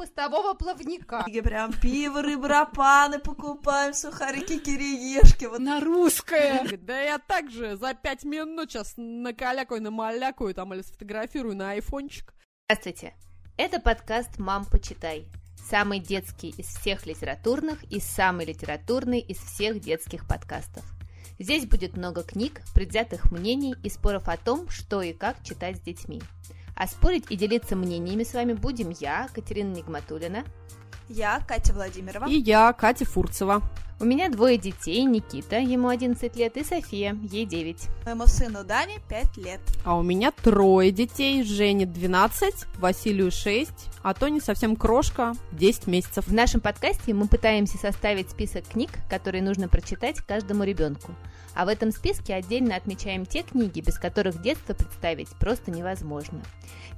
хвостового плавника. И прям пиво, рыбропаны покупаем, сухарики, кириешки. Вот. На русское. Да я также за пять минут сейчас накалякаю, намалякаю там или сфотографирую на айфончик. Здравствуйте. Это подкаст «Мам, почитай». Самый детский из всех литературных и самый литературный из всех детских подкастов. Здесь будет много книг, предвзятых мнений и споров о том, что и как читать с детьми. А спорить и делиться мнениями с вами будем я, Катерина Нигматулина. Я, Катя Владимирова. И я, Катя Фурцева. У меня двое детей, Никита, ему 11 лет, и София, ей 9. Моему сыну Дане 5 лет. А у меня трое детей, Жене 12, Василию 6, а Тони совсем крошка, 10 месяцев. В нашем подкасте мы пытаемся составить список книг, которые нужно прочитать каждому ребенку. А в этом списке отдельно отмечаем те книги, без которых детство представить просто невозможно.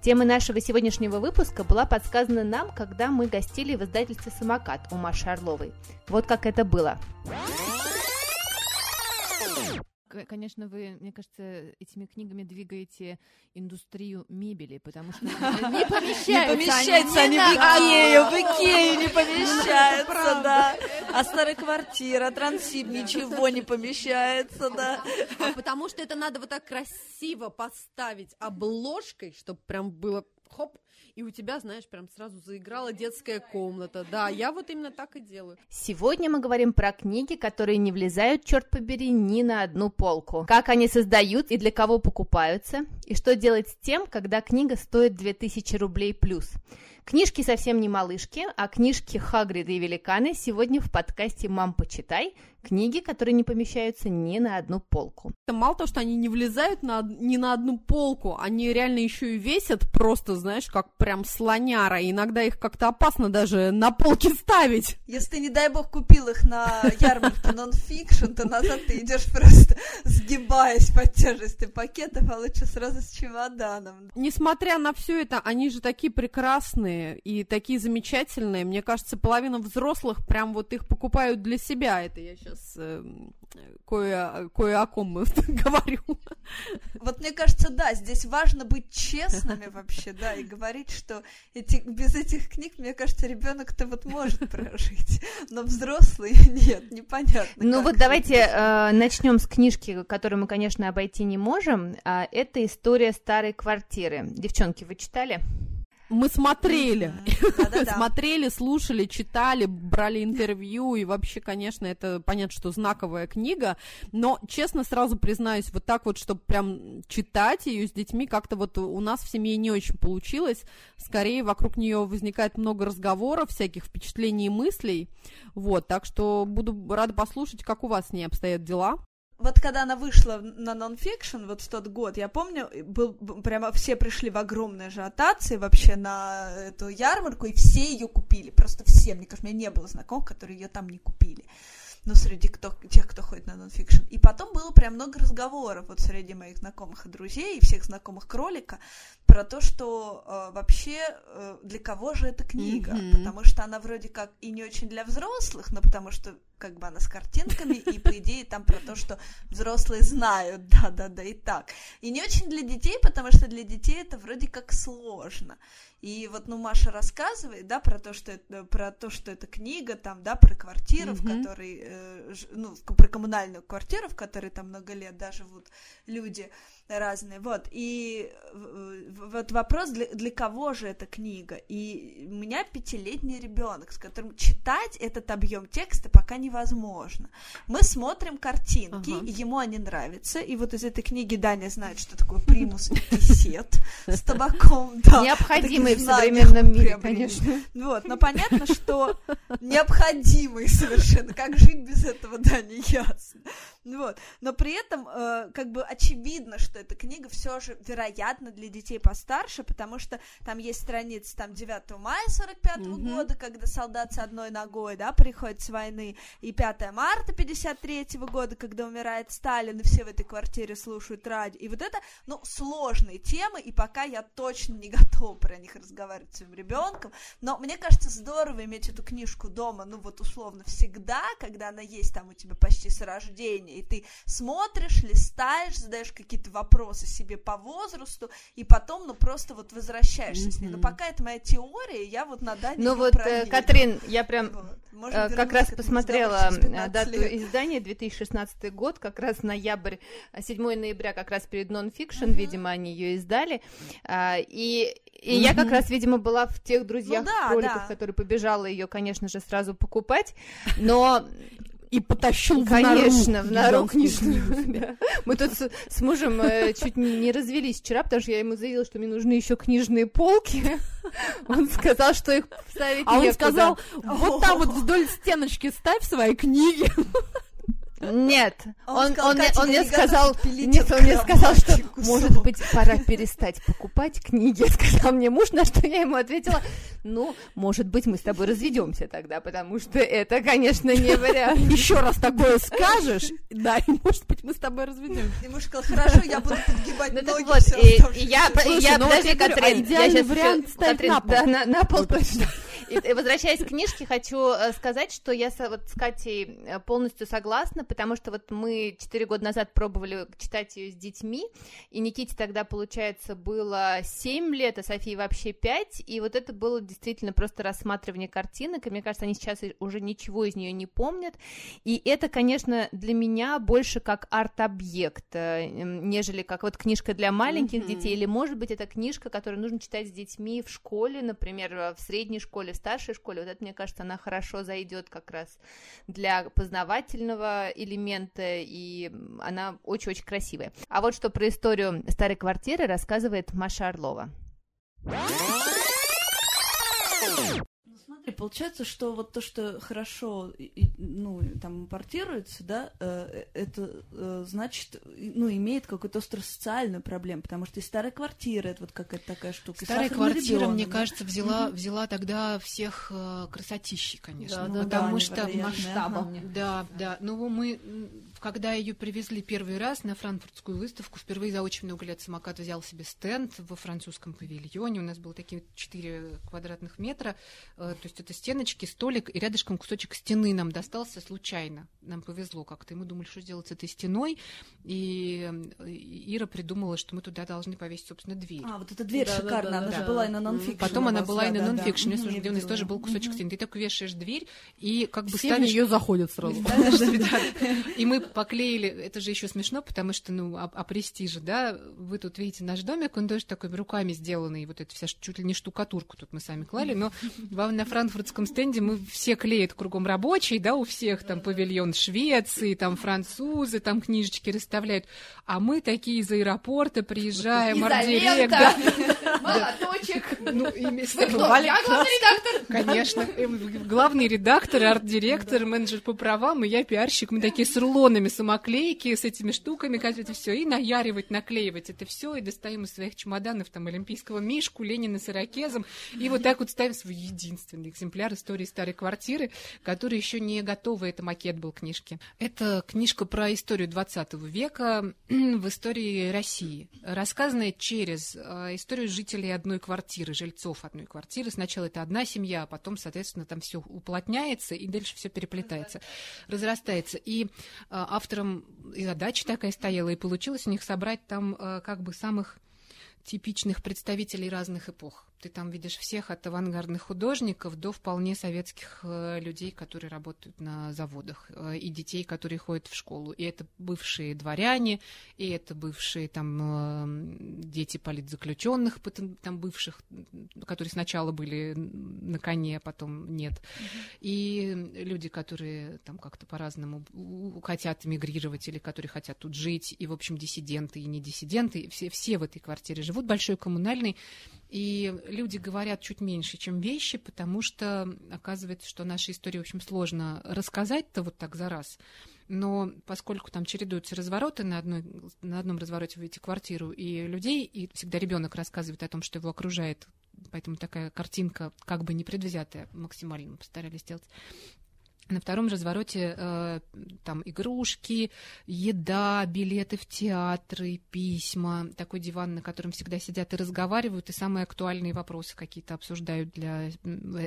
Тема нашего сегодняшнего выпуска была подсказана нам, когда мы гостили в издательстве «Самокат» у Маши Орловой. Вот как это было. Конечно, вы, мне кажется, этими книгами двигаете индустрию мебели, потому что не помещаются. Не помещаются они, в Икею, в Икею не помещаются, да. А старая квартира, трансип, ничего не помещается, да. А потому что это надо вот так красиво поставить обложкой, чтобы прям было хоп, и у тебя, знаешь, прям сразу заиграла детская комната. Да, я вот именно так и делаю. Сегодня мы говорим про книги, которые не влезают, черт побери, ни на одну полку. Как они создают и для кого покупаются, и что делать с тем, когда книга стоит 2000 рублей плюс. Книжки совсем не малышки, а книжки Хагрида и Великаны сегодня в подкасте «Мам, почитай», книги, которые не помещаются ни на одну полку. Мало того, что они не влезают на, ни на одну полку, они реально еще и весят просто, знаешь, как прям слоняра. И иногда их как-то опасно даже на полке ставить. Если ты, не дай бог, купил их на ярмарке нонфикшн, то назад ты идешь просто сгибаясь под тяжестью пакетов, а лучше сразу с чемоданом. Несмотря на все это, они же такие прекрасные и такие замечательные. Мне кажется, половина взрослых прям вот их покупают для себя. Это я сейчас сейчас э, кое, кое о ком мы говорю. Вот мне кажется, да, здесь важно быть честными вообще, да, и говорить, что эти, без этих книг, мне кажется, ребенок-то вот может прожить, но взрослый нет, непонятно. Ну вот давайте э, начнем с книжки, которую мы, конечно, обойти не можем. А это история старой квартиры. Девчонки, вы читали? Мы смотрели, смотрели, слушали, читали, брали интервью, и вообще, конечно, это понятно, что знаковая книга, но, честно, сразу признаюсь, вот так вот, чтобы прям читать ее с детьми, как-то вот у нас в семье не очень получилось, скорее вокруг нее возникает много разговоров, всяких впечатлений и мыслей, вот, так что буду рада послушать, как у вас с ней обстоят дела вот когда она вышла на нонфикшн, вот в тот год, я помню, был прямо все пришли в огромной ажиотации вообще на эту ярмарку, и все ее купили, просто все, мне кажется, у меня не было знакомых, которые ее там не купили ну, среди кто, тех, кто ходит на нонфикшн. И потом было прям много разговоров вот среди моих знакомых и друзей, и всех знакомых кролика, про то, что э, вообще э, для кого же эта книга, mm-hmm. потому что она вроде как и не очень для взрослых, но потому что как бы она с картинками, и по идее там про то, что взрослые знают, да-да-да, и так. И не очень для детей, потому что для детей это вроде как сложно. И вот, ну, Маша рассказывает, да, про то, что это, про то, что это книга, там, да, про квартиру, mm-hmm. в которой, э, ну, про коммунальную квартиру, в которой там много лет, да, живут люди разные, вот, и вот вопрос, для, для кого же эта книга, и у меня пятилетний ребенок, с которым читать этот объем текста пока невозможно. Мы смотрим картинки, ага. ему они нравятся, и вот из этой книги Даня знает, что такое примус и кисет с табаком, да. Необходимый в современном мире, конечно. Вот, но понятно, что необходимый совершенно, как жить без этого, да, не ясно. Вот, но при этом, э, как бы очевидно, что эта книга все же, вероятно, для детей постарше, потому что там есть страница там 9 мая 45 -го mm-hmm. года, когда солдат с одной ногой, да, приходит с войны, и 5 марта 53 -го года, когда умирает Сталин, и все в этой квартире слушают радио. И вот это, ну, сложные темы, и пока я точно не готова про них разговаривать с своим ребенком, но мне кажется здорово иметь эту книжку дома, ну, вот условно всегда, когда она есть там у тебя почти с рождения, чтения, и ты смотришь, листаешь, задаешь какие-то вопросы себе по возрасту, и потом, ну, просто вот возвращаешься mm-hmm. с ней. Но пока это моя теория, я вот на Дане Ну вот, э, Катрин, я прям вот. э, как раз посмотрела э, дату лет. издания, 2016 год, как раз ноябрь, 7 ноября, как раз перед нон-фикшн, mm-hmm. видимо, они ее издали, а, и и mm-hmm. я как раз, видимо, была в тех друзьях, ну, да, кроликах, да. которые побежала ее, конечно же, сразу покупать. Но и потащил Конечно, в нору книжную. Да. Мы тут с, мужем э, чуть не, развелись вчера, потому что я ему заявила, что мне нужны еще книжные полки. Он сказал, что их ставить А он сказал, вот там вот вдоль стеночки ставь свои книги. Нет, он, он, он, он мне сказал, нет, он мне сказал, что может быть пора перестать покупать книги, сказал мне муж, на что я ему ответила, ну, может быть мы с тобой разведемся тогда, потому что это, конечно, не вариант. Еще раз такое скажешь, да, и может быть мы с тобой разведемся. И муж сказал, хорошо, я буду подгибать ну, ноги. Вот, и, я, я, ну, подожди, Катрин, я сейчас вариант Катрин, на, на пол точно. И, возвращаясь к книжке, хочу э, сказать, что я вот с Катей э, полностью согласна, потому что вот мы четыре года назад пробовали читать ее с детьми, и Никите тогда, получается, было семь лет, а Софии вообще пять, и вот это было действительно просто рассматривание картинок, и мне кажется, они сейчас уже ничего из нее не помнят, и это, конечно, для меня больше как арт-объект, э, нежели как вот книжка для маленьких mm-hmm. детей, или, может быть, это книжка, которую нужно читать с детьми в школе, например, в средней школе, в старшей школе, вот это, мне кажется, она хорошо зайдет как раз для познавательного элемента, и она очень-очень красивая. А вот что про историю старой квартиры рассказывает Маша Орлова. И получается, что вот то, что хорошо, ну, там, импортируется, да, э, это э, значит, ну, имеет какую-то остро-социальную проблему, потому что и старая квартира, это вот какая-то такая штука. Старая квартира, ребенок, мне да? кажется, взяла, mm-hmm. взяла тогда всех э, красотищей, конечно, да, да, потому да, что масштабом. Да, да, ну, мы когда ее привезли первый раз на франкфуртскую выставку, впервые за очень много лет самокат взял себе стенд во французском павильоне. У нас было такие 4 квадратных метра, э, то есть это стеночки, столик, и рядышком кусочек стены нам достался случайно. Нам повезло как-то, и мы думали, что сделать с этой стеной, и Ира придумала, что мы туда должны повесить, собственно, дверь. А, вот эта дверь да, шикарная, да, да, она да. же была и на нонфикшн. Потом она была и на нонфикшн, да, да. у нас тоже был кусочек стены. Ты так вешаешь дверь, и как бы Все ставишь... ее заходят сразу. И мы поклеили, это же еще смешно, потому что, ну, о, о престиже, да, вы тут видите наш домик, он тоже такой руками сделанный, вот эта вся чуть ли не штукатурку тут мы сами клали, но на франкфуртском стенде мы все клеят кругом рабочие, да, у всех там павильон Швеции, там французы, там книжечки расставляют, а мы такие из аэропорта приезжаем, арт-директор. Молоточек. Ну, Вы кто? Я главный редактор? Конечно. Главный редактор, арт-директор, менеджер по правам, и я пиарщик. Мы такие с рулонами самоклейки, с этими штуками, как это все, и наяривать, наклеивать это все, и достаем из своих чемоданов там олимпийского мишку, Ленина с ирокезом, и вот так вот ставим свой единственный экземпляр истории старой квартиры, который еще не готовый, это макет был книжки. Это книжка про историю 20 века в истории России, рассказанная через э, историю жителей одной квартиры, жильцов одной квартиры. Сначала это одна семья, а потом, соответственно, там все уплотняется, и дальше все переплетается, разрастается. И э, авторам и задача такая стояла, и получилось у них собрать там э, как бы самых типичных представителей разных эпох. Ты там видишь всех от авангардных художников до вполне советских э, людей, которые работают на заводах, э, и детей, которые ходят в школу. И это бывшие дворяне, и это бывшие там э, дети политзаключенных, там бывших, которые сначала были на коне, а потом нет. Mm-hmm. И люди, которые там как-то по-разному хотят эмигрировать или которые хотят тут жить, и, в общем, диссиденты и не диссиденты, все, все в этой квартире живут, большой коммунальный, и люди говорят чуть меньше, чем вещи, потому что оказывается, что наши истории, в общем, сложно рассказать-то вот так за раз. Но поскольку там чередуются развороты, на, одной, на одном развороте вы видите квартиру и людей, и всегда ребенок рассказывает о том, что его окружает, поэтому такая картинка как бы непредвзятая максимально мы постарались сделать На втором развороте э, там игрушки, еда, билеты в театры, письма, такой диван, на котором всегда сидят и разговаривают, и самые актуальные вопросы какие-то обсуждают для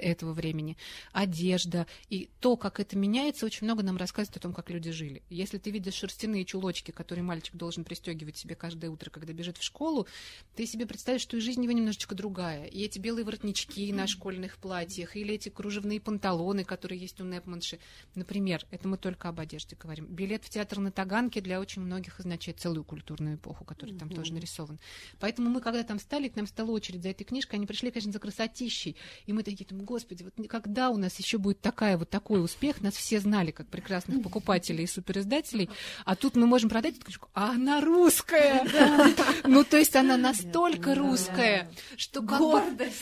этого времени, одежда. И то, как это меняется, очень много нам рассказывает о том, как люди жили. Если ты видишь шерстяные чулочки, которые мальчик должен пристегивать себе каждое утро, когда бежит в школу, ты себе представишь, что и жизнь его немножечко другая. И эти белые воротнички на школьных платьях, или эти кружевные панталоны, которые есть у Непманши, раньше. Например, это мы только об одежде говорим. Билет в театр на Таганке для очень многих означает целую культурную эпоху, которая там тоже нарисован. Поэтому мы, когда там стали, к нам стала очередь за этой книжкой, они пришли, конечно, за красотищей. И мы такие, думаем, господи, вот когда у нас еще будет такая, вот такой успех? Нас все знали как прекрасных покупателей и супериздателей, а тут мы можем продать эту книжку, а она русская! Ну, то есть она настолько русская, что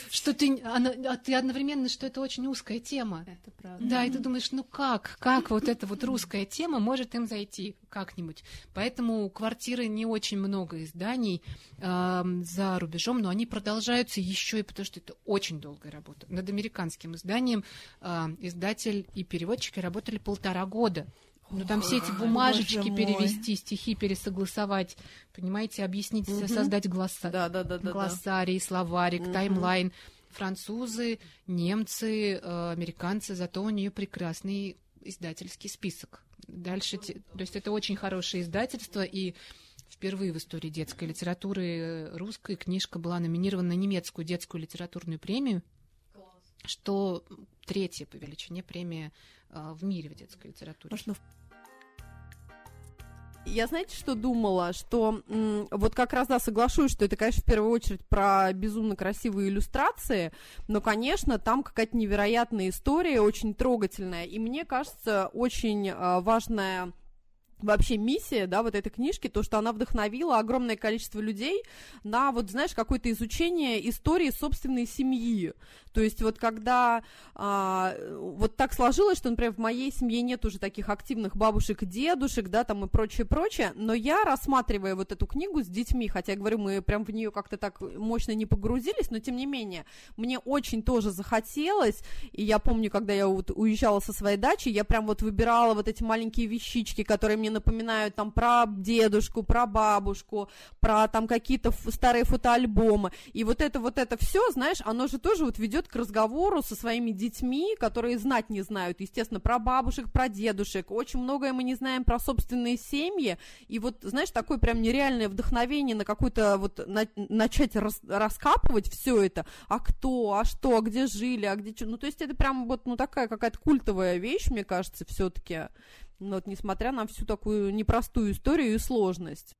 что ты, а ты одновременно, что это очень узкая тема. Это правда. Да, и ты думаешь, ну как, как вот эта вот русская тема может им зайти как-нибудь. Поэтому квартиры не очень много изданий э, за рубежом, но они продолжаются еще и потому, что это очень долгая работа. Над американским изданием э, издатель и переводчики работали полтора года. Ну, там все эти бумажечки перевести, стихи пересогласовать, понимаете, объяснить, угу. создать гласса... да, да, да, глоссарий, словарик, угу. таймлайн французы, немцы, э, американцы, зато у нее прекрасный издательский список. Дальше, то есть это очень хорошее издательство, и впервые в истории детской литературы э, русская книжка была номинирована на немецкую детскую литературную премию, что третья по величине премия э, в мире в детской литературе. Можно я, знаете, что думала? Что вот как раз, да, соглашусь, что это, конечно, в первую очередь про безумно красивые иллюстрации, но, конечно, там какая-то невероятная история, очень трогательная, и мне кажется, очень э, важная вообще миссия, да, вот этой книжки, то, что она вдохновила огромное количество людей на, вот, знаешь, какое-то изучение истории собственной семьи. То есть вот когда а, вот так сложилось, что, например, в моей семье нет уже таких активных бабушек дедушек, да, там и прочее, прочее, но я, рассматривая вот эту книгу с детьми, хотя, я говорю, мы прям в нее как-то так мощно не погрузились, но тем не менее, мне очень тоже захотелось, и я помню, когда я вот уезжала со своей дачи, я прям вот выбирала вот эти маленькие вещички, которые мне напоминают там про дедушку, про бабушку, про там какие-то старые фотоальбомы, и вот это вот это все, знаешь, оно же тоже вот ведет к разговору со своими детьми, которые знать не знают, естественно, про бабушек, про дедушек. Очень многое мы не знаем про собственные семьи. И вот, знаешь, такое прям нереальное вдохновение на какую-то вот на, начать рас, раскапывать все это. А кто, а что, а где жили, а где что. Ну, то есть это прям вот ну, такая какая-то культовая вещь, мне кажется, все-таки. Вот, несмотря на всю такую непростую историю и сложность.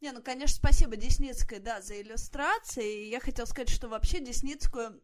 Не, ну, конечно, спасибо Десницкой, да, за иллюстрации. Я хотела сказать, что вообще Десницкую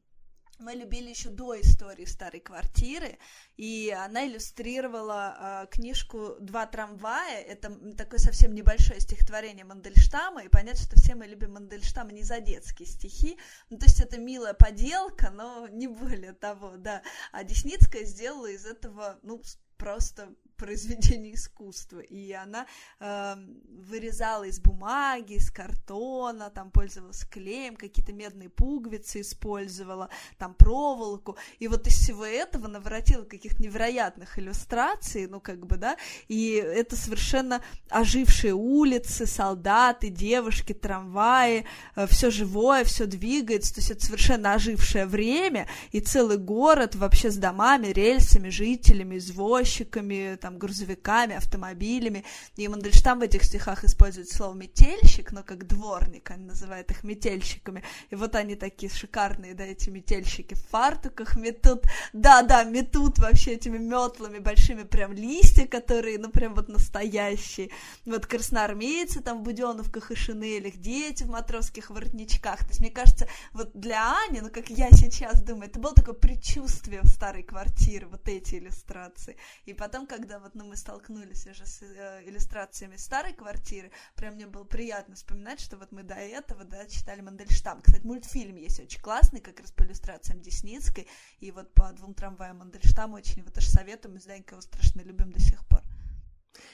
мы любили еще до истории старой квартиры, и она иллюстрировала э, книжку «Два трамвая». Это такое совсем небольшое стихотворение Мандельштама, и понятно, что все мы любим Мандельштама не за детские стихи, ну, то есть это милая поделка, но не более того, да. А Десницкая сделала из этого, ну, просто произведение искусства. И она э, вырезала из бумаги, из картона, там пользовалась клеем, какие-то медные пуговицы использовала, там проволоку. И вот из всего этого наворотила каких-то невероятных иллюстраций, ну как бы, да, и это совершенно ожившие улицы, солдаты, девушки, трамваи, э, все живое, все двигается, то есть это совершенно ожившее время, и целый город вообще с домами, рельсами, жителями, извозчиками, там, грузовиками, автомобилями. И Мандельштам в этих стихах использует слово «метельщик», но как дворник, они называют их метельщиками. И вот они такие шикарные, да, эти метельщики в фартуках метут. Да-да, метут вообще этими метлами большими прям листья, которые, ну, прям вот настоящие. Вот красноармейцы там в буденовках и шинелях, дети в матросских воротничках. То есть, мне кажется, вот для Ани, ну, как я сейчас думаю, это было такое предчувствие в старой квартире, вот эти иллюстрации. И потом, когда когда вот ну, мы столкнулись уже с э, иллюстрациями старой квартиры, прям мне было приятно вспоминать, что вот мы до этого, да, читали Мандельштам. Кстати, мультфильм есть очень классный, как раз по иллюстрациям Десницкой, и вот по двум трамваям Мандельштам очень его тоже советуем, мы с Данькой его страшно любим до сих пор.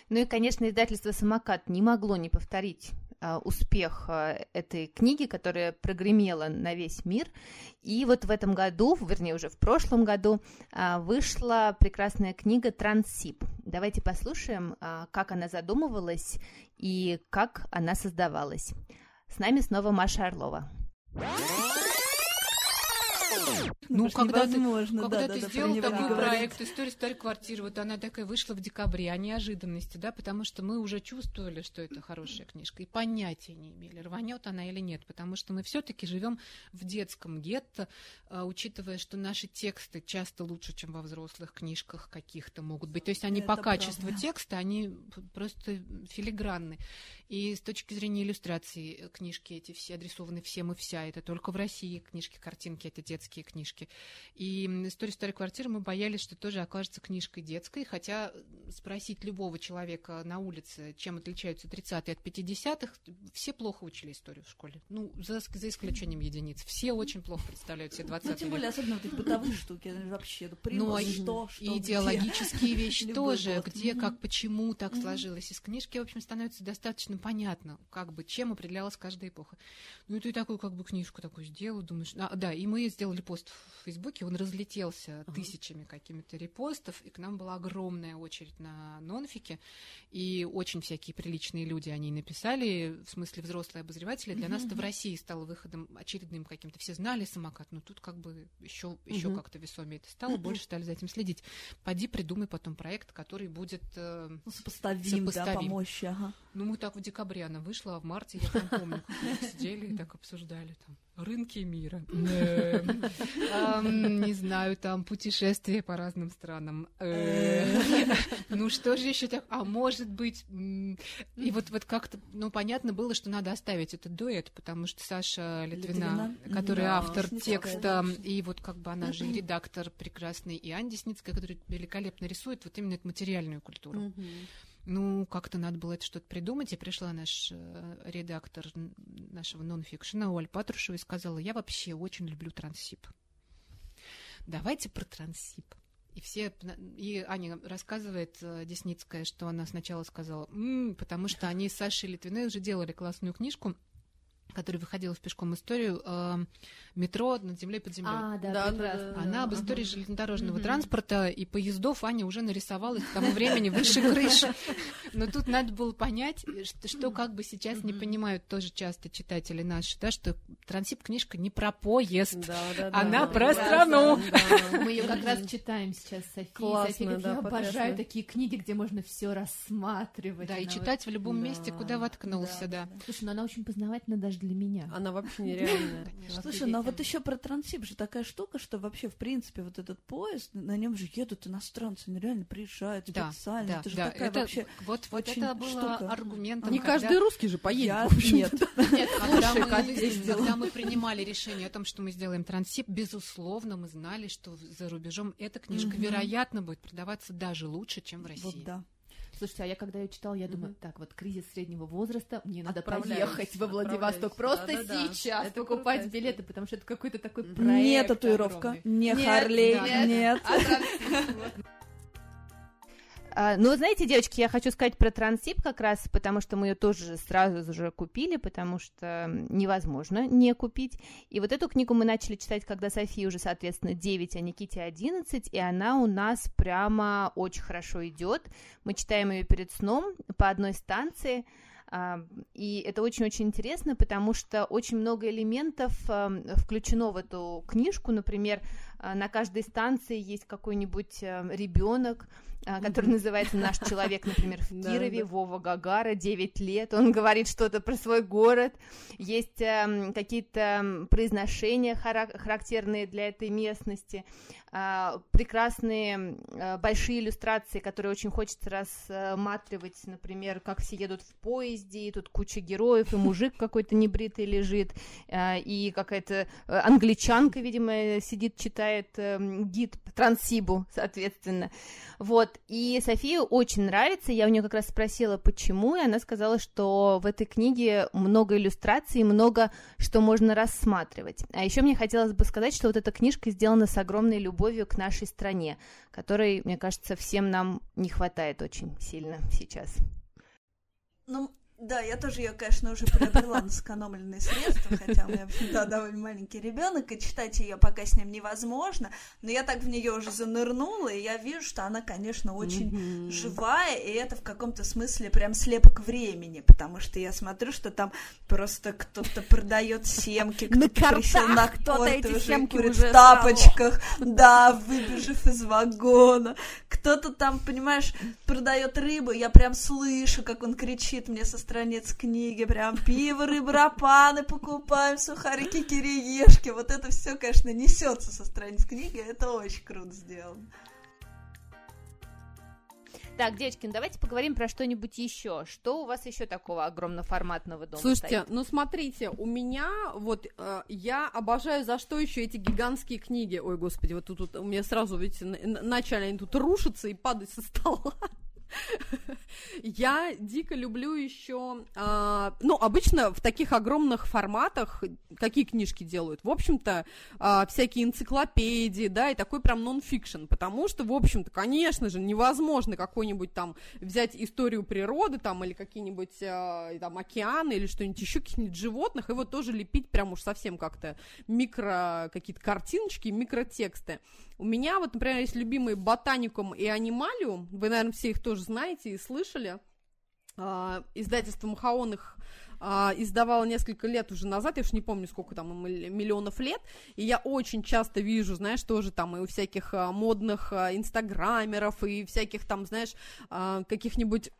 Ну и, конечно, издательство «Самокат» не могло не повторить а, успех а, этой книги, которая прогремела на весь мир. И вот в этом году, вернее уже в прошлом году, а, вышла прекрасная книга «Трансип». Давайте послушаем, как она задумывалась и как она создавалась. С нами снова Маша Орлова. Ну, ну когда ты, когда да, ты да, сделал да, такой проект «История старой квартиры», вот она такая вышла в декабре, о неожиданности, да, потому что мы уже чувствовали, что это хорошая книжка, и понятия не имели, рванет она или нет, потому что мы все-таки живем в детском гетто, а, учитывая, что наши тексты часто лучше, чем во взрослых книжках каких-то могут быть. То есть они это по правда. качеству текста, они просто филигранны. И с точки зрения иллюстрации книжки эти все адресованы всем и вся. Это только в России книжки, картинки, это детские книжки. И «История старой квартиры» мы боялись, что тоже окажется книжкой детской, хотя спросить любого человека на улице, чем отличаются 30-е от 50-х, все плохо учили историю в школе. Ну, за, за исключением единиц. Все очень плохо представляют все 20 Ну, тем более, особенно вот эти бытовые штуки, вообще, ну, принос, ну, а что, что, И идеологические вещи тоже, где, как, почему так сложилось. Из книжки, в общем, становится достаточно понятно, как бы, чем определялась каждая эпоха. Ну, и ты такую, как бы, книжку такую сделал, думаешь... А, да, и мы сделали пост в Фейсбуке, он разлетелся ага. тысячами какими-то репостов, и к нам была огромная очередь на нонфике, и очень всякие приличные люди они написали, в смысле взрослые обозреватели. Для нас это в России стало выходом очередным каким-то. Все знали самокат, но тут как бы еще, еще как-то весомее это стало, больше стали за этим следить. Поди придумай потом проект, который будет э, ну, сопоставим, сопоставим, да, помощь. Ага. Ну, мы так в декабре она вышла, а в марте, я прям помню, как мы сидели и так обсуждали там рынки мира. Не знаю, там путешествия по разным странам. Ну что же еще так? А может быть... И вот вот как-то, ну, понятно было, что надо оставить этот дуэт, потому что Саша Литвина, который автор текста, и вот как бы она же и редактор прекрасный, и Анди Сницкая, которая великолепно рисует вот именно эту материальную культуру. Ну, как-то надо было это что-то придумать. И пришла наш э, редактор нашего нонфикшена Оля Патрушева и сказала, я вообще очень люблю трансип. Давайте про трансип. И все, и Аня рассказывает, э, Десницкая, что она сначала сказала, м-м", потому что они с Сашей Литвиной уже делали классную книжку который выходила в пешком историю э, метро над землей под землей. А, да, да, да, Она об истории ага. железнодорожного угу. транспорта и поездов Аня уже нарисовалась к тому времени выше крыши. Но тут надо было понять, что, что как бы сейчас не понимают тоже часто читатели наши, да, что Трансип книжка не про поезд, да, да, она да, про да, страну. Да, Мы ее как раз читаем сейчас, София. Классно, София говорит, я обожаю такие книги, где можно все рассматривать. Да, и читать в любом месте, куда воткнулся, да. Слушай, ну она очень познавательна даже для меня. Она вообще нереальная. Слушай, ну вот еще про Трансип же такая штука, что вообще, в принципе, вот этот поезд, на нем же едут иностранцы, они реально приезжают специально. это же такая вообще Вот, это было аргументом. Не каждый русский же поедет. Нет. Нет, когда мы принимали решение о том, что мы сделаем трансип, безусловно, мы знали, что за рубежом эта книжка, вероятно, будет продаваться даже лучше, чем в России. Вот да. Слушайте, а я когда ее читала, я думаю, так, вот кризис среднего возраста, мне надо поехать во Владивосток просто да, да, сейчас покупать билеты, потому что это какой-то такой проект. Не татуировка, не Харлей, нет. А, ну, знаете, девочки, я хочу сказать про Трансип как раз, потому что мы ее тоже сразу же купили, потому что невозможно не купить. И вот эту книгу мы начали читать, когда Софии уже, соответственно, 9, а Никите 11, и она у нас прямо очень хорошо идет. Мы читаем ее перед сном по одной станции, а, и это очень-очень интересно, потому что очень много элементов включено в эту книжку. Например, на каждой станции есть какой-нибудь ребенок, а, который называется «Наш человек», например, в Кирове, Вова Гагара, 9 лет, он говорит что-то про свой город, есть эм, какие-то произношения характерные для этой местности, а, прекрасные а, большие иллюстрации, которые очень хочется рассматривать, например, как все едут в поезде, и тут куча героев, и мужик какой-то небритый лежит, и какая-то э, англичанка, видимо, сидит, читает читает э, гид Трансибу, соответственно. Вот, и Софии очень нравится, я у нее как раз спросила, почему, и она сказала, что в этой книге много иллюстраций, много что можно рассматривать. А еще мне хотелось бы сказать, что вот эта книжка сделана с огромной любовью к нашей стране, которой, мне кажется, всем нам не хватает очень сильно сейчас. Ну, да, я тоже ее, конечно, уже приобрела на сэкономленные средства, хотя у меня, да, довольно маленький ребенок, и читать ее пока с ним невозможно, но я так в нее уже занырнула, и я вижу, что она, конечно, очень mm-hmm. живая, и это в каком-то смысле прям слепок времени, потому что я смотрю, что там просто кто-то продает семки, кто-то присел на кто-то эти семки курит в тапочках, да, выбежав из вагона, кто-то там, понимаешь, продает рыбу, я прям слышу, как он кричит мне со страниц книги, прям пиво, рыбы, рапаны покупаем, сухарики, кириешки. Вот это все, конечно, несется со страниц книги, это очень круто сделано. Так, девочки, ну давайте поговорим про что-нибудь еще. Что у вас еще такого огромноформатного дома Слушайте, стоит? ну смотрите, у меня вот э, я обожаю за что еще эти гигантские книги. Ой, господи, вот тут, тут у меня сразу, видите, начали они тут рушиться и падать со стола. Я дико люблю еще, а, ну, обычно в таких огромных форматах какие книжки делают? В общем-то, а, всякие энциклопедии, да, и такой прям нон-фикшн, потому что, в общем-то, конечно же, невозможно какой-нибудь там взять историю природы там или какие-нибудь а, там океаны или что-нибудь еще, каких-нибудь животных, вот тоже лепить прям уж совсем как-то микро, какие-то картиночки, микротексты. У меня вот, например, есть любимые ботаникум и анималиум, вы, наверное, все их тоже знаете и слышали. Uh, издательство Махаон их а, издавала несколько лет уже назад, я уж не помню, сколько там миллионов лет, и я очень часто вижу, знаешь, тоже там и у всяких а, модных а, инстаграмеров, и всяких там, знаешь, а, каких-нибудь,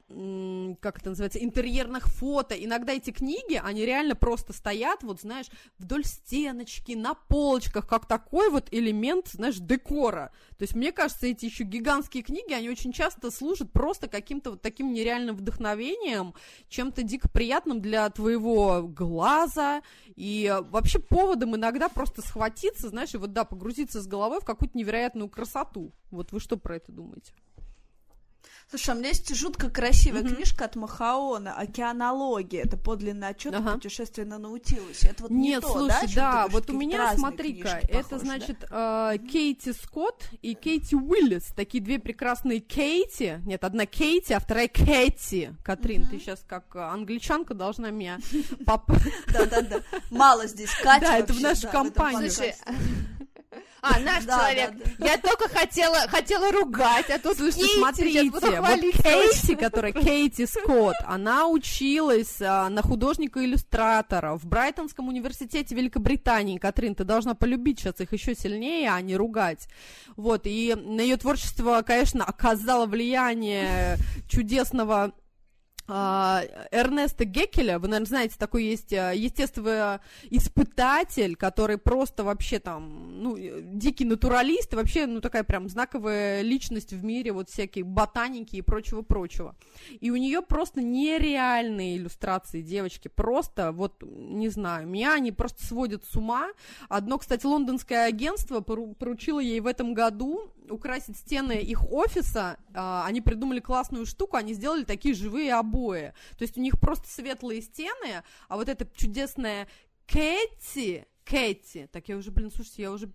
как это называется, интерьерных фото. Иногда эти книги, они реально просто стоят, вот, знаешь, вдоль стеночки, на полочках, как такой вот элемент, знаешь, декора. То есть, мне кажется, эти еще гигантские книги, они очень часто служат просто каким-то вот таким нереальным вдохновением, чем-то дико приятным для твоего глаза, и вообще поводом иногда просто схватиться, знаешь, и вот, да, погрузиться с головой в какую-то невероятную красоту. Вот вы что про это думаете? Слушай, у меня есть жутко красивая mm-hmm. книжка от Махаона «Океанология». Это подлинный отчет ага. путешествия на Наутилусе. Это вот Нет, не слушай, то, да, да вот у меня, смотри-ка, это, значит, да? э, Кейти Скотт и Кейти Уиллис. Такие две прекрасные Кейти. Нет, одна Кейти, а вторая Кэти. Катрин, mm-hmm. ты сейчас как англичанка должна меня... Да-да-да. Мало здесь Катя Да, это в нашу компанию. Слушай, а, наш да, человек. Да, да. Я только хотела, хотела ругать, а тут Кейти, смотрите, вот Кейти, которая Кейти Скотт, она училась а, на художника-иллюстратора в Брайтонском университете Великобритании. Катрин, ты должна полюбить сейчас их еще сильнее, а не ругать. Вот, и на ее творчество, конечно, оказало влияние чудесного Эрнеста Геккеля, вы, наверное, знаете, такой есть а, естественный испытатель, который просто вообще там, ну, дикий натуралист, вообще, ну, такая прям знаковая личность в мире вот всякие ботаники и прочего-прочего. И у нее просто нереальные иллюстрации, девочки, просто, вот, не знаю, меня они просто сводят с ума. Одно, кстати, лондонское агентство поручило ей в этом году украсить стены их офиса, а, они придумали классную штуку, они сделали такие живые обои. То есть у них просто светлые стены, а вот эта чудесная Кэти, Кэти, так я уже, блин, слушайте, я уже,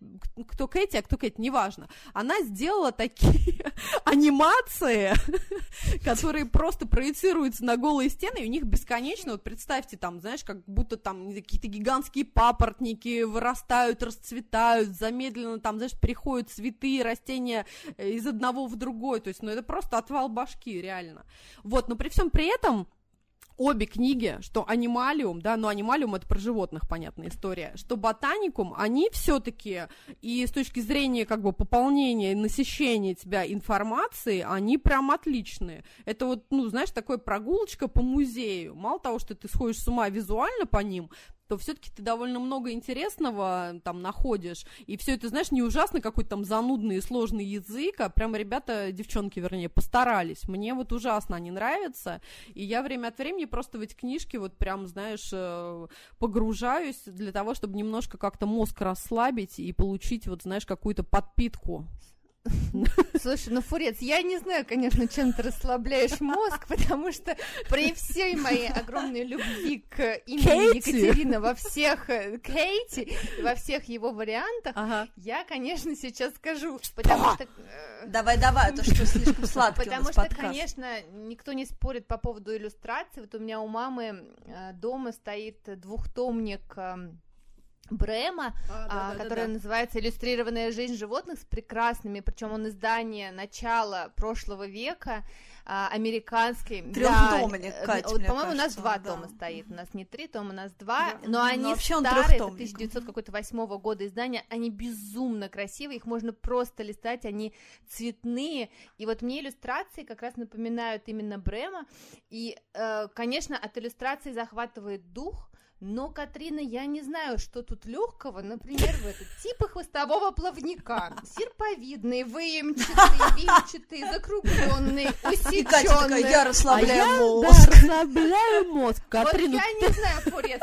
кто Кэти, а кто Кэти, неважно, она сделала такие анимации, которые просто проецируются на голые стены, и у них бесконечно, вот представьте, там, знаешь, как будто там какие-то гигантские папоротники вырастают, расцветают, замедленно там, знаешь, переходят цветы, растения э, из одного в другой, то есть, ну, это просто отвал башки, реально. Вот, но при всем при этом обе книги, что анималиум, да, но анималиум это про животных, понятная история, что ботаникум, они все-таки и с точки зрения как бы пополнения и насыщения тебя информации, они прям отличные. Это вот, ну, знаешь, такая прогулочка по музею. Мало того, что ты сходишь с ума визуально по ним, то все-таки ты довольно много интересного там находишь. И все это, знаешь, не ужасно какой-то там занудный и сложный язык, а прям ребята, девчонки, вернее, постарались. Мне вот ужасно они нравятся. И я время от времени просто в эти книжки вот прям, знаешь, э, погружаюсь для того, чтобы немножко как-то мозг расслабить и получить вот, знаешь, какую-то подпитку Слушай, ну, Фурец, я не знаю, конечно, чем ты расслабляешь мозг, потому что при всей моей огромной любви к имени Екатерина во всех э, Кейти, во всех его вариантах, ага. я, конечно, сейчас скажу, потому что... Э, давай, давай, а то что слишком сладко Потому что, конечно, никто не спорит по поводу иллюстрации. Вот у меня у мамы э, дома стоит двухтомник эм, Брема, а, да, а, да, которая да, называется «Иллюстрированная жизнь животных» с прекрасными, причем он издание начала прошлого века, а, американский. Трехдомник, да, Кать, вот, По-моему, у нас два да. тома стоит, у нас не три тома, у нас два, да. но они но старые, это 1908 года издания, они безумно красивые, их можно просто листать, они цветные, и вот мне иллюстрации как раз напоминают именно Брема, и, э, конечно, от иллюстрации захватывает дух, но, Катрина, я не знаю, что тут легкого, например, в этот типа хвостового плавника. Серповидный, выемчатый, вимчатый, закругленный, усеченный. я расслабляю а мозг. Я, да, расслабляю мозг. Катрина, вот я не знаю, Фурец,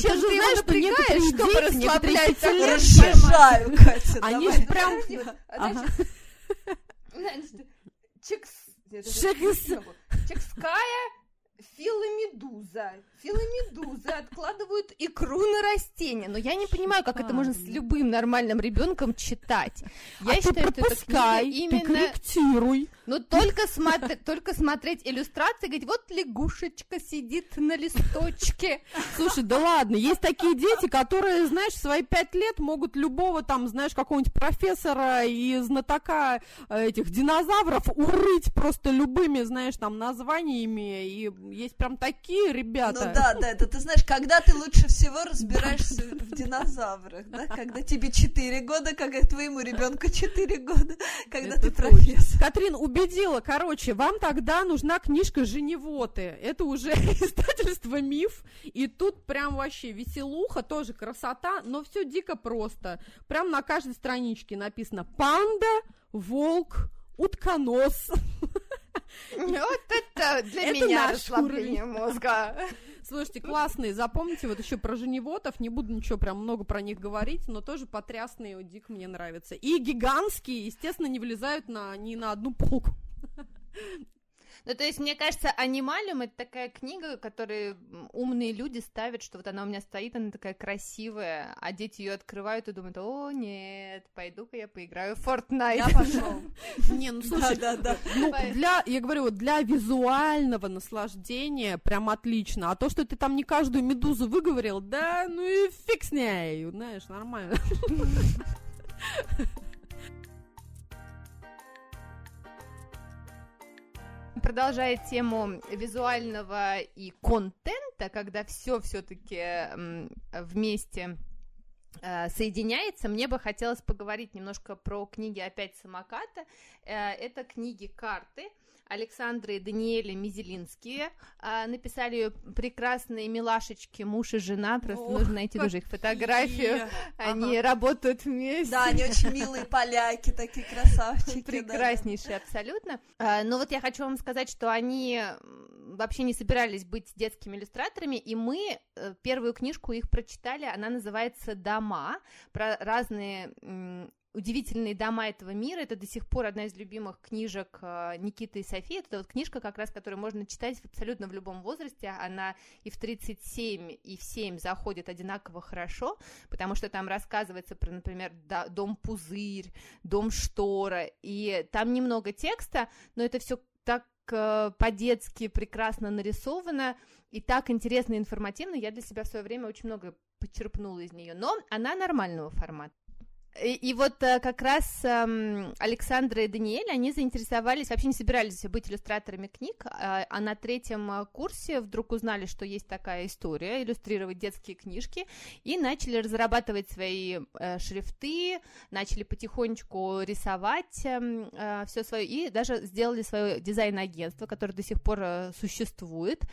чем ты его напрягаешь, чтобы расслаблять? Разжижаю, Катя, Они же прям... Чекс... Чекская филомедуза. Филомедузы откладывают икру на растение. Но я не понимаю, как это можно с любым нормальным ребенком читать. Я а считаю, ты что это именно... Ты корректируй. Ну, только, смотри, только смотреть иллюстрации, говорить, вот лягушечка сидит на листочке. Слушай, да ладно, есть такие дети, которые, знаешь, в свои пять лет могут любого там, знаешь, какого-нибудь профессора и знатока э, этих динозавров урыть просто любыми, знаешь, там, названиями. И есть прям такие ребята. Ну да, да, это ты знаешь, когда ты лучше всего разбираешься в динозаврах, да? Когда тебе 4 года, когда твоему ребенку 4 года, когда ты профессор. Катрин убедила, короче, вам тогда нужна книжка «Женевоты». Это уже издательство «Миф», и тут прям вообще веселуха, тоже красота, но все дико просто. Прям на каждой страничке написано «Панда», «Волк», «Утконос». Вот это для меня расслабление мозга. Слушайте, классные, запомните, вот еще про женевотов, не буду ничего прям много про них говорить, но тоже потрясные, дик мне нравятся. И гигантские, естественно, не влезают на, ни на одну полку. Ну, то есть, мне кажется, «Анималиум» — это такая книга, которую умные люди ставят, что вот она у меня стоит, она такая красивая, а дети ее открывают и думают, о, нет, пойду-ка я поиграю в Fortnite. Я пошел. Не, ну, слушай, да, да, ну, для, я говорю, вот для визуального наслаждения прям отлично, а то, что ты там не каждую медузу выговорил, да, ну и фиг с ней, знаешь, нормально. Продолжая тему визуального и контента, когда все все-таки вместе э, соединяется, мне бы хотелось поговорить немножко про книги опять самоката. Э, это книги карты Александры и Даниэля Мизелинские. А, написали ее прекрасные милашечки, муж и жена. Просто Ох, нужно найти тоже их фотографию. Они ага. работают вместе. Да, они очень милые поляки, такие красавчики. Прекраснейшие, да. абсолютно. А, но вот я хочу вам сказать, что они вообще не собирались быть детскими иллюстраторами, и мы э, первую книжку их прочитали, она называется «Дома», про разные удивительные дома этого мира. Это до сих пор одна из любимых книжек э, Никиты и Софии. Это вот книжка, как раз, которую можно читать абсолютно в любом возрасте. Она и в 37, и в 7 заходит одинаково хорошо, потому что там рассказывается про, например, дом Пузырь, дом Штора, и там немного текста, но это все так э, по-детски прекрасно нарисовано и так интересно и информативно. Я для себя в свое время очень много почерпнула из нее, но она нормального формата. И, и вот э, как раз э, Александра и Даниэль, они заинтересовались, вообще не собирались быть иллюстраторами книг, а, а на третьем э, курсе вдруг узнали, что есть такая история, иллюстрировать детские книжки, и начали разрабатывать свои э, шрифты, начали потихонечку рисовать э, э, все свое, и даже сделали свое дизайн-агентство, которое до сих пор э, существует.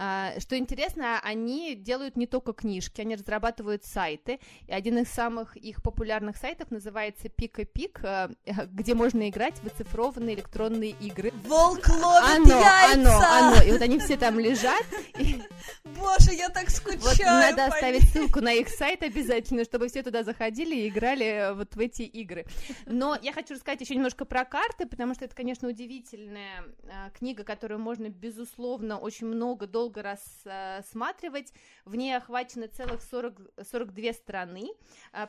А, что интересно, они делают не только книжки, они разрабатывают сайты, и один из самых их популярных сайтов называется Пика Пик, э, где можно играть в оцифрованные электронные игры. Волк ловит Оно, яйца! оно, оно, и вот они все там лежат, и Боже, я так скучаю. вот надо Полин. оставить ссылку на их сайт обязательно, чтобы все туда заходили и играли вот в эти игры. Но я хочу рассказать еще немножко про карты, потому что это, конечно, удивительная а, книга, которую можно, безусловно, очень много, долго рассматривать. В ней охвачено целых 40, 42 страны,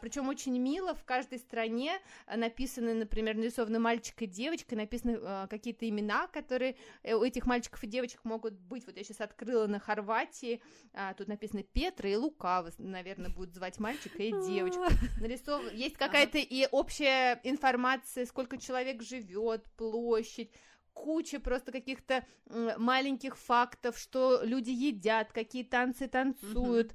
причем очень мило, в каждой стране а, написаны, например, нарисованы мальчик и девочка, написаны а, какие-то имена, которые э, у этих мальчиков и девочек могут быть. Вот я сейчас открыла на Хорватии, а, тут написано Петра и Лука, наверное, будут звать мальчика и девочку. Нарисов... Есть какая-то и общая информация, сколько человек живет, площадь, куча просто каких-то маленьких фактов, что люди едят, какие танцы танцуют.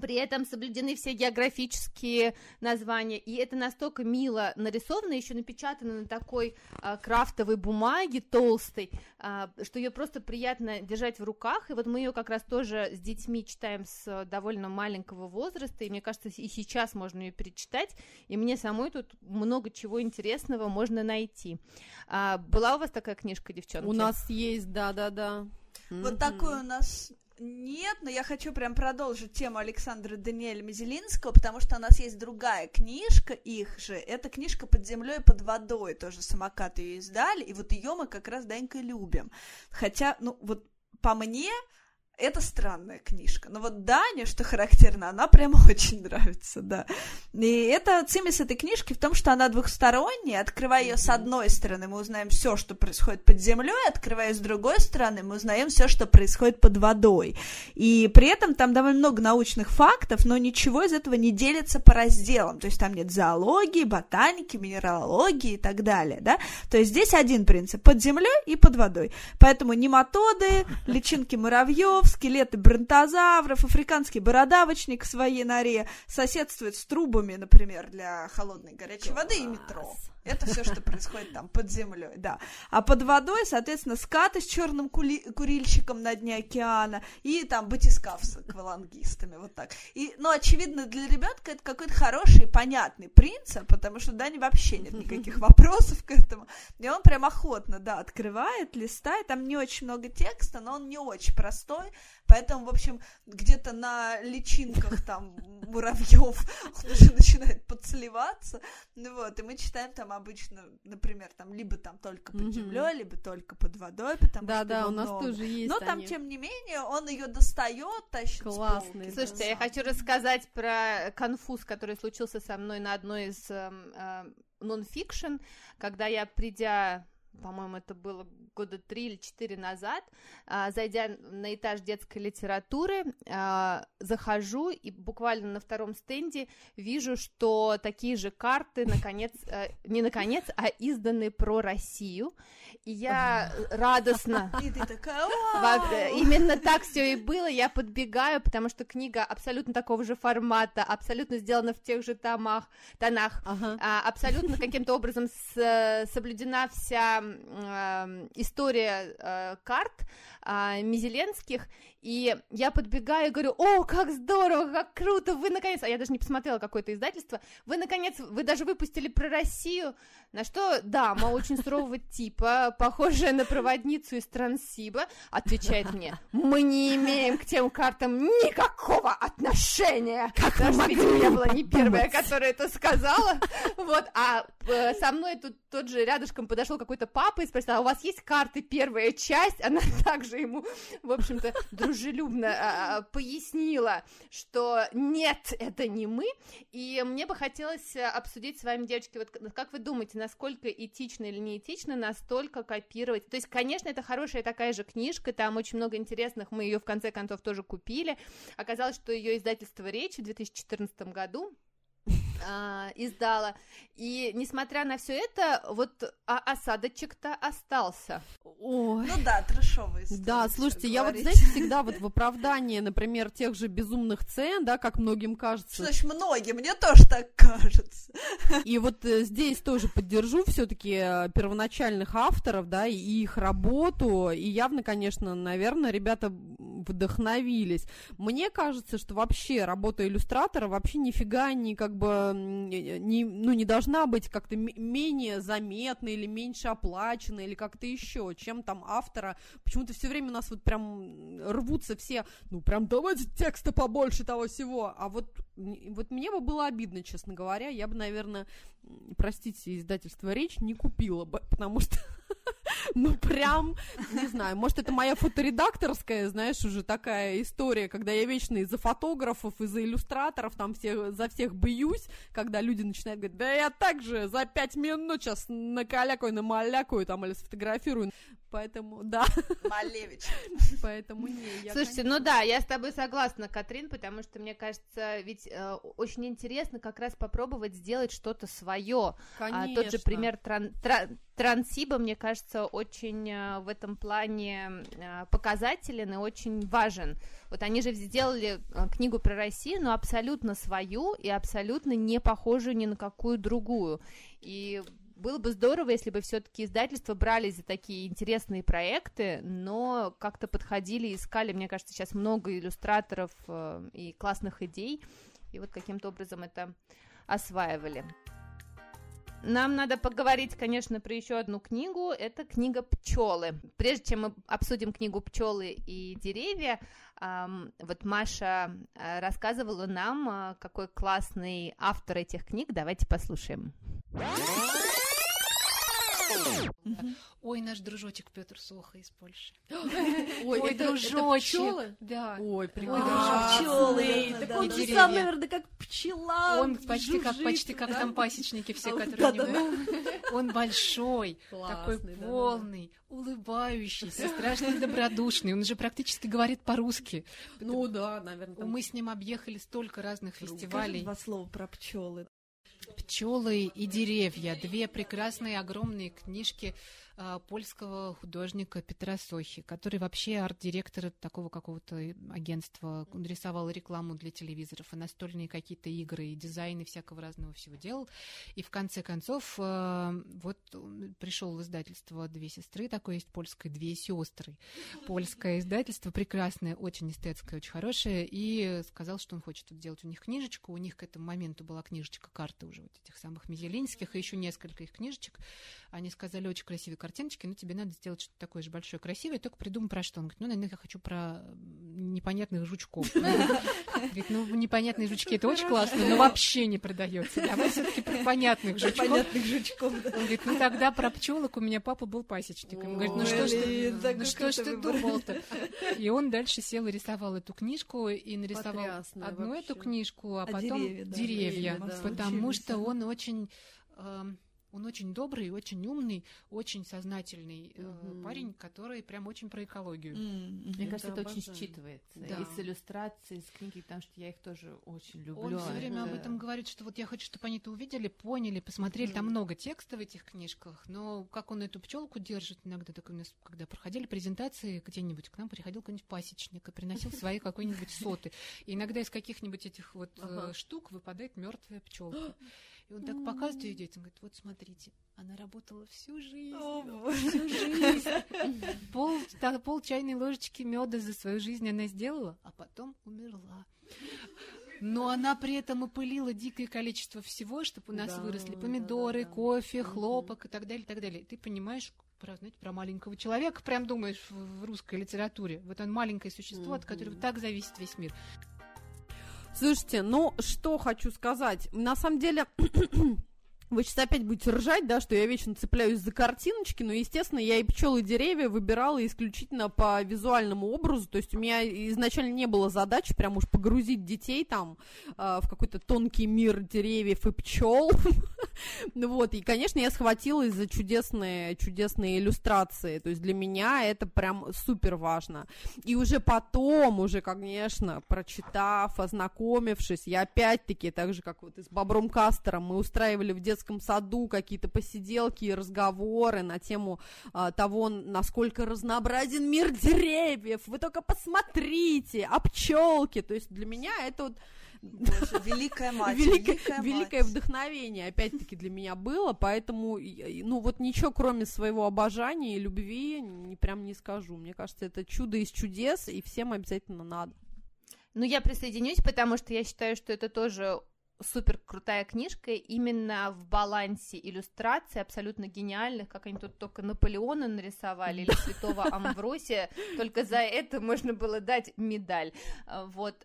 При этом соблюдены все географические названия, и это настолько мило нарисовано, еще напечатано на такой а, крафтовой бумаге толстой, а, что ее просто приятно держать в руках. И вот мы ее как раз тоже с детьми читаем с довольно маленького возраста, и мне кажется, и сейчас можно ее перечитать. И мне самой тут много чего интересного можно найти. А, была у вас такая книжка, девчонки? У нас есть, да-да-да. Вот Мгм. такой у нас нет, но я хочу прям продолжить тему Александра Даниэля Мизелинского, потому что у нас есть другая книжка их же. Это книжка «Под землей под водой», тоже самокат ее издали, и вот ее мы как раз, Данька, любим. Хотя, ну, вот по мне, это странная книжка. Но вот Дане, что характерно, она прям очень нравится, да. И это цимис этой книжки в том, что она двухсторонняя. Открывая ее с одной стороны, мы узнаем все, что происходит под землей, открывая с другой стороны, мы узнаем все, что происходит под водой. И при этом там довольно много научных фактов, но ничего из этого не делится по разделам. То есть там нет зоологии, ботаники, минералогии и так далее, да. То есть здесь один принцип – под землей и под водой. Поэтому нематоды, личинки муравьев, скелеты бронтозавров, африканский бородавочник в своей норе соседствует с трубами, например, для холодной горячей воды и метро. Это все, что происходит там под землей, да. А под водой, соответственно, скаты с черным кули- курильщиком на дне океана и там батискаф с аквалангистами, вот так. И, ну, очевидно, для ребенка это какой-то хороший, понятный принцип, потому что, да, не вообще нет никаких вопросов к этому. И он прям охотно, да, открывает, листает, там не очень много текста, но он не очень простой, поэтому, в общем, где-то на личинках там муравьев он уже начинает подсливаться, ну вот, и мы читаем там обычно, например, там либо там только под землей, либо только под водой, потому что Да-да, его у нас много. тоже есть Но там, они. тем не менее, он ее достает, тащит с Классные, полки, Слушайте, да, я хочу рассказать про конфуз, который случился со мной на одной из эм, э, нон-фикшн, когда я, придя, по-моему, это было года три или четыре назад, а, зайдя на этаж детской литературы, а, захожу и буквально на втором стенде вижу, что такие же карты, наконец, э, не наконец, а изданы про Россию, и я радостно И ты такая, во- «Вау!» э, Именно так все и было. Я подбегаю, потому что книга абсолютно такого же формата, абсолютно сделана в тех же томах, тонах. А, абсолютно каким-то образом с- соблюдена вся э, история э, карт а, Мизеленских, и я подбегаю и говорю, о, как здорово, как круто, вы наконец, а я даже не посмотрела какое-то издательство, вы наконец, вы даже выпустили про Россию, на что дама очень сурового типа, похожая на проводницу из Транссиба, отвечает мне, мы не имеем к тем картам никакого отношения. Как что, видимо, я была не первая, которая это сказала. Вот, а э, со мной тут тот же рядышком подошел какой-то папа и спросил, а у вас есть карты первая часть? Она также ему, в общем-то, дружелюбно а, а, пояснила, что нет, это не мы. И мне бы хотелось э, обсудить с вами, девочки, вот как вы думаете, насколько этично или не этично настолько копировать? То есть, конечно, это хорошая такая же книжка, там очень много интересных, мы ее в конце концов тоже купили. Оказалось, что ее издательство «Речь» в 2014 году а, издала. И несмотря на все это, вот а- осадочек-то остался. Ой. Ну да, трэшовый. Да, слушайте, я вот, говорить. знаете, всегда вот в оправдании, например, тех же безумных цен, да, как многим кажется, значит многие? Мне тоже так кажется. И вот э, здесь тоже поддержу все-таки первоначальных авторов, да, и их работу. И явно, конечно, наверное, ребята вдохновились. Мне кажется, что вообще работа иллюстратора вообще нифига не как бы не, ну, не должна быть как-то менее заметной или меньше оплаченной или как-то еще, чем там автора. Почему-то все время у нас вот прям рвутся все, ну прям давайте текста побольше того всего. А вот, вот мне бы было обидно, честно говоря. Я бы, наверное, простите, издательство «Речь» не купила бы, потому что ну, прям, не знаю, может, это моя фоторедакторская, знаешь, уже такая история, когда я вечно из-за фотографов, из-за иллюстраторов там всех, за всех боюсь, когда люди начинают говорить, да я так же за пять минут сейчас накалякаю, намалякаю там или сфотографирую. Поэтому, да. Малевич. Поэтому не. Я Слушайте, ну да, я с тобой согласна, Катрин, потому что мне кажется, ведь э, очень интересно как раз попробовать сделать что-то свое. Конечно. А, тот же пример тран, тран, Трансиба, мне кажется, очень э, в этом плане э, показателен и очень важен. Вот они же сделали э, книгу про Россию, но абсолютно свою и абсолютно не похожую ни на какую другую. И было бы здорово, если бы все-таки издательства брались за такие интересные проекты, но как-то подходили, искали, мне кажется, сейчас много иллюстраторов э, и классных идей, и вот каким-то образом это осваивали. Нам надо поговорить, конечно, про еще одну книгу. Это книга «Пчелы». Прежде чем мы обсудим книгу «Пчелы и деревья», вот Маша э, рассказывала нам, э, какой классный автор этих книг. Давайте послушаем. Ой, наш дружочек Петр Соха из Польши. Ой, дружочек. Да. Ой, прекрасно. Пчелы. Так он же сам, наверное, как пчела. Он почти как почти как там пасечники все, которые у него. Он большой, такой полный, улыбающийся, страшно добродушный. Он же практически говорит по-русски. Ну да, наверное. Мы с ним объехали столько разных фестивалей. Два слова про пчелы. Пчелы и деревья. Две прекрасные огромные книжки польского художника Петра Сохи, который вообще арт-директор такого какого-то агентства. Он рисовал рекламу для телевизоров, и настольные какие-то игры, и дизайны всякого разного всего делал. И в конце концов, а, вот пришел в издательство «Две сестры», такое есть польское «Две сестры». Польское издательство, прекрасное, очень эстетское, очень хорошее, и сказал, что он хочет сделать у них книжечку. У них к этому моменту была книжечка карты уже вот этих самых Мизелинских, и еще несколько их книжечек. Они сказали, очень красивые картиночки, но тебе надо сделать что-то такое же большое, красивое, только придумай про что. Он говорит, ну, наверное, я хочу про непонятных жучков. Говорит, ну, непонятные жучки, это очень классно, но вообще не продается. Давай все-таки про понятных жучков. Понятных жучков, Он говорит, ну, тогда про пчелок у меня папа был пасечником. Он говорит, ну, что ж ты, ну, что ж ты думал-то? И он дальше сел и рисовал эту книжку, и нарисовал одну эту книжку, а, а потом деревья, потому что он очень эм, он очень добрый, очень умный, очень сознательный mm-hmm. парень, который прям очень про экологию. Mm-hmm. Мне кажется, это, это очень считывается. Да. И с иллюстрацией, с книги, потому что я их тоже очень люблю. Он все время об этом говорит, что вот я хочу, чтобы они это увидели, поняли, посмотрели. Mm-hmm. Там много текста в этих книжках, но как он эту пчелку держит, иногда так у нас, когда проходили презентации где-нибудь, к нам приходил какой-нибудь пасечник и приносил свои какой-нибудь соты. И иногда из каких-нибудь этих вот э, штук выпадает мертвая пчелка. И он так показывает ее детям, говорит, вот смотрите, она работала всю жизнь, всю жизнь. Пол, та, пол чайной ложечки меда за свою жизнь она сделала, а потом умерла. Но она при этом опылила дикое количество всего, чтобы у нас да, выросли помидоры, да, да, кофе, хлопок и так далее, и так далее. И ты понимаешь, про, знаете, про маленького человека, прям думаешь в русской литературе. Вот он маленькое существо, от которого так зависит весь мир. Слушайте, ну что хочу сказать. На самом деле, вы сейчас опять будете ржать, да, что я вечно цепляюсь за картиночки, но, естественно, я и пчелы и деревья выбирала исключительно по визуальному образу, то есть у меня изначально не было задачи прям уж погрузить детей там э, в какой-то тонкий мир деревьев и пчел, ну вот, и, конечно, я схватилась за чудесные, чудесные иллюстрации, то есть для меня это прям супер важно, и уже потом, уже, конечно, прочитав, ознакомившись, я опять-таки, так же, как вот и с Бобром Кастером, мы устраивали в детстве детском саду какие-то посиделки и разговоры на тему а, того, насколько разнообразен мир деревьев. Вы только посмотрите, а пчелки. То есть для меня это вот Боже, великая мать, великое, великая, великое мать. вдохновение, опять-таки, для меня было, поэтому, ну, вот ничего, кроме своего обожания и любви, не, прям не скажу. Мне кажется, это чудо из чудес, и всем обязательно надо. Ну, я присоединюсь, потому что я считаю, что это тоже супер крутая книжка именно в балансе иллюстраций абсолютно гениальных, как они тут только Наполеона нарисовали или Святого Амвросия, только за это можно было дать медаль, а, вот,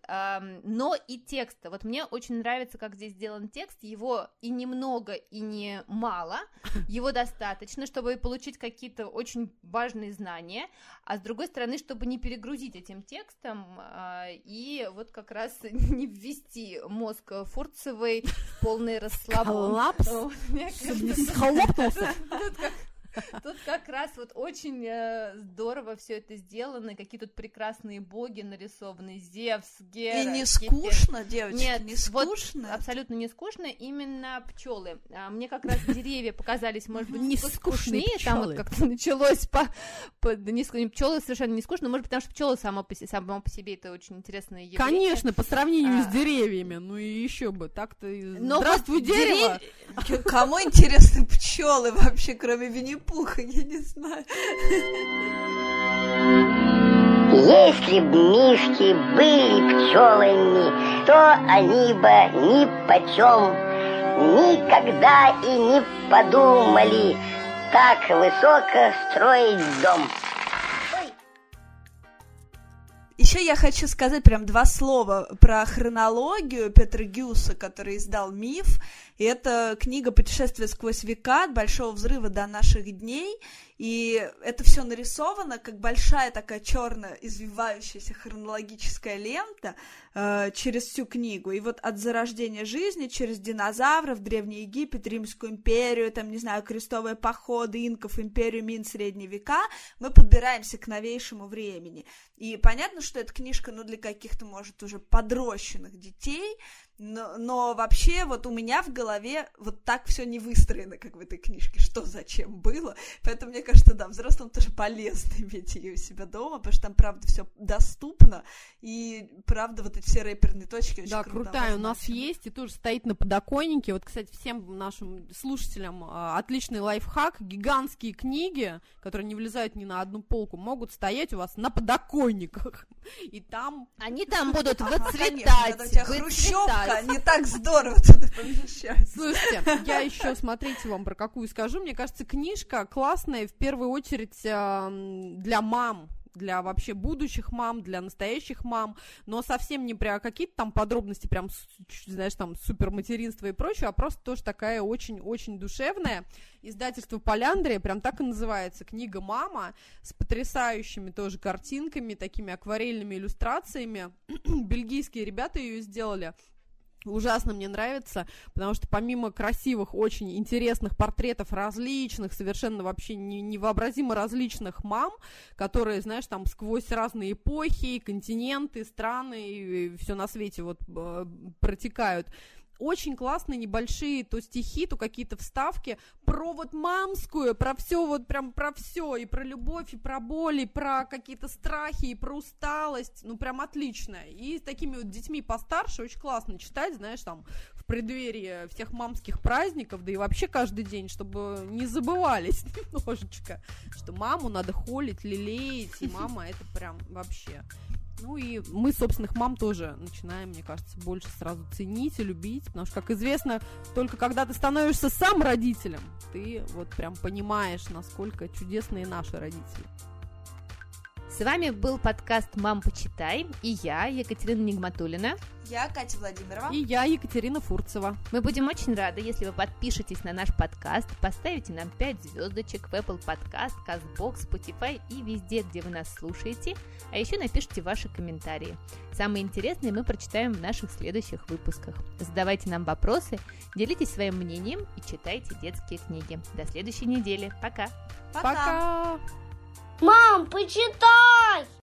но и текст, вот мне очень нравится, как здесь сделан текст, его и немного, и не мало, его достаточно, чтобы получить какие-то очень важные знания, а с другой стороны, чтобы не перегрузить этим текстом а, и вот как раз не ввести мозг Фурца Коллапсовый, полный расслабон. Коллапс? Схлопнулся. Тут как раз вот очень э, здорово все это сделано, какие тут прекрасные боги нарисованы, Зевс, Гера. И не скучно, девочки, Нет, не скучно. Вот, абсолютно не скучно, именно пчелы. А, мне как раз деревья показались, может быть, не скучнее, там вот как-то началось по, по да, не, пчелы совершенно не скучно, может быть, потому что пчелы само по, само по себе это очень интересное явление. Конечно, по сравнению а... с деревьями, ну и еще бы, так-то. Но Здравствуй, вот дерево! Дерев... Кому интересны пчелы вообще, кроме винни плохо, я не знаю. Если б мишки были пчелами, то они бы ни почем никогда и не подумали так высоко строить дом. Еще я хочу сказать прям два слова про хронологию Петра Гюса, который издал «Миф». И это книга «Путешествие сквозь века от Большого взрыва до наших дней». И это все нарисовано как большая такая черная извивающаяся хронологическая лента э, через всю книгу. И вот от зарождения жизни через динозавров, Древний Египет, Римскую империю, там, не знаю, крестовые походы, инков, империю Мин, Средние века, мы подбираемся к новейшему времени. И понятно, что эта книжка, ну, для каких-то, может, уже подрощенных детей, но, но вообще вот у меня в голове вот так все не выстроено, как в этой книжке, что зачем было. Поэтому мне кажется, да, взрослым тоже полезно иметь ее у себя дома, потому что там, правда, все доступно, и, правда, вот эти все рэперные точки очень Да, крутая, у нас есть, и тоже стоит на подоконнике. Вот, кстати, всем нашим слушателям а, отличный лайфхак. Гигантские книги, которые не влезают ни на одну полку, могут стоять у вас на подоконниках. И там... Они там будут выцветать. Конечно, у тебя хрущевка, не так здорово туда помещается. Слушайте, я еще, смотрите вам про какую скажу. Мне кажется, книжка классная, в первую очередь, для мам, для вообще будущих мам, для настоящих мам, но совсем не про какие-то там подробности, прям, знаешь, там, суперматеринство и прочее, а просто тоже такая очень-очень душевная. Издательство Поляндрия, прям так и называется, книга «Мама», с потрясающими тоже картинками, такими акварельными иллюстрациями. Бельгийские ребята ее сделали, ужасно мне нравится, потому что помимо красивых, очень интересных портретов различных, совершенно вообще не, невообразимо различных мам, которые, знаешь, там сквозь разные эпохи, континенты, страны и все на свете вот э, протекают, очень классные небольшие то стихи, то какие-то вставки про вот мамскую, про все вот прям про все, и про любовь, и про боль, и про какие-то страхи, и про усталость, ну прям отлично. И с такими вот детьми постарше очень классно читать, знаешь, там в преддверии всех мамских праздников, да и вообще каждый день, чтобы не забывались немножечко, что маму надо холить, лелеять, и мама это прям вообще ну и мы собственных мам тоже начинаем, мне кажется, больше сразу ценить и любить, потому что, как известно, только когда ты становишься сам родителем, ты вот прям понимаешь, насколько чудесные наши родители. С вами был подкаст «Мам, почитай» и я, Екатерина Нигматулина. Я Катя Владимирова. И я Екатерина Фурцева. Мы будем очень рады, если вы подпишетесь на наш подкаст, поставите нам 5 звездочек в Apple Podcast, CastBox, Spotify и везде, где вы нас слушаете, а еще напишите ваши комментарии. Самые интересные мы прочитаем в наших следующих выпусках. Задавайте нам вопросы, делитесь своим мнением и читайте детские книги. До следующей недели. Пока! Пока! Пока. Мам, почитай!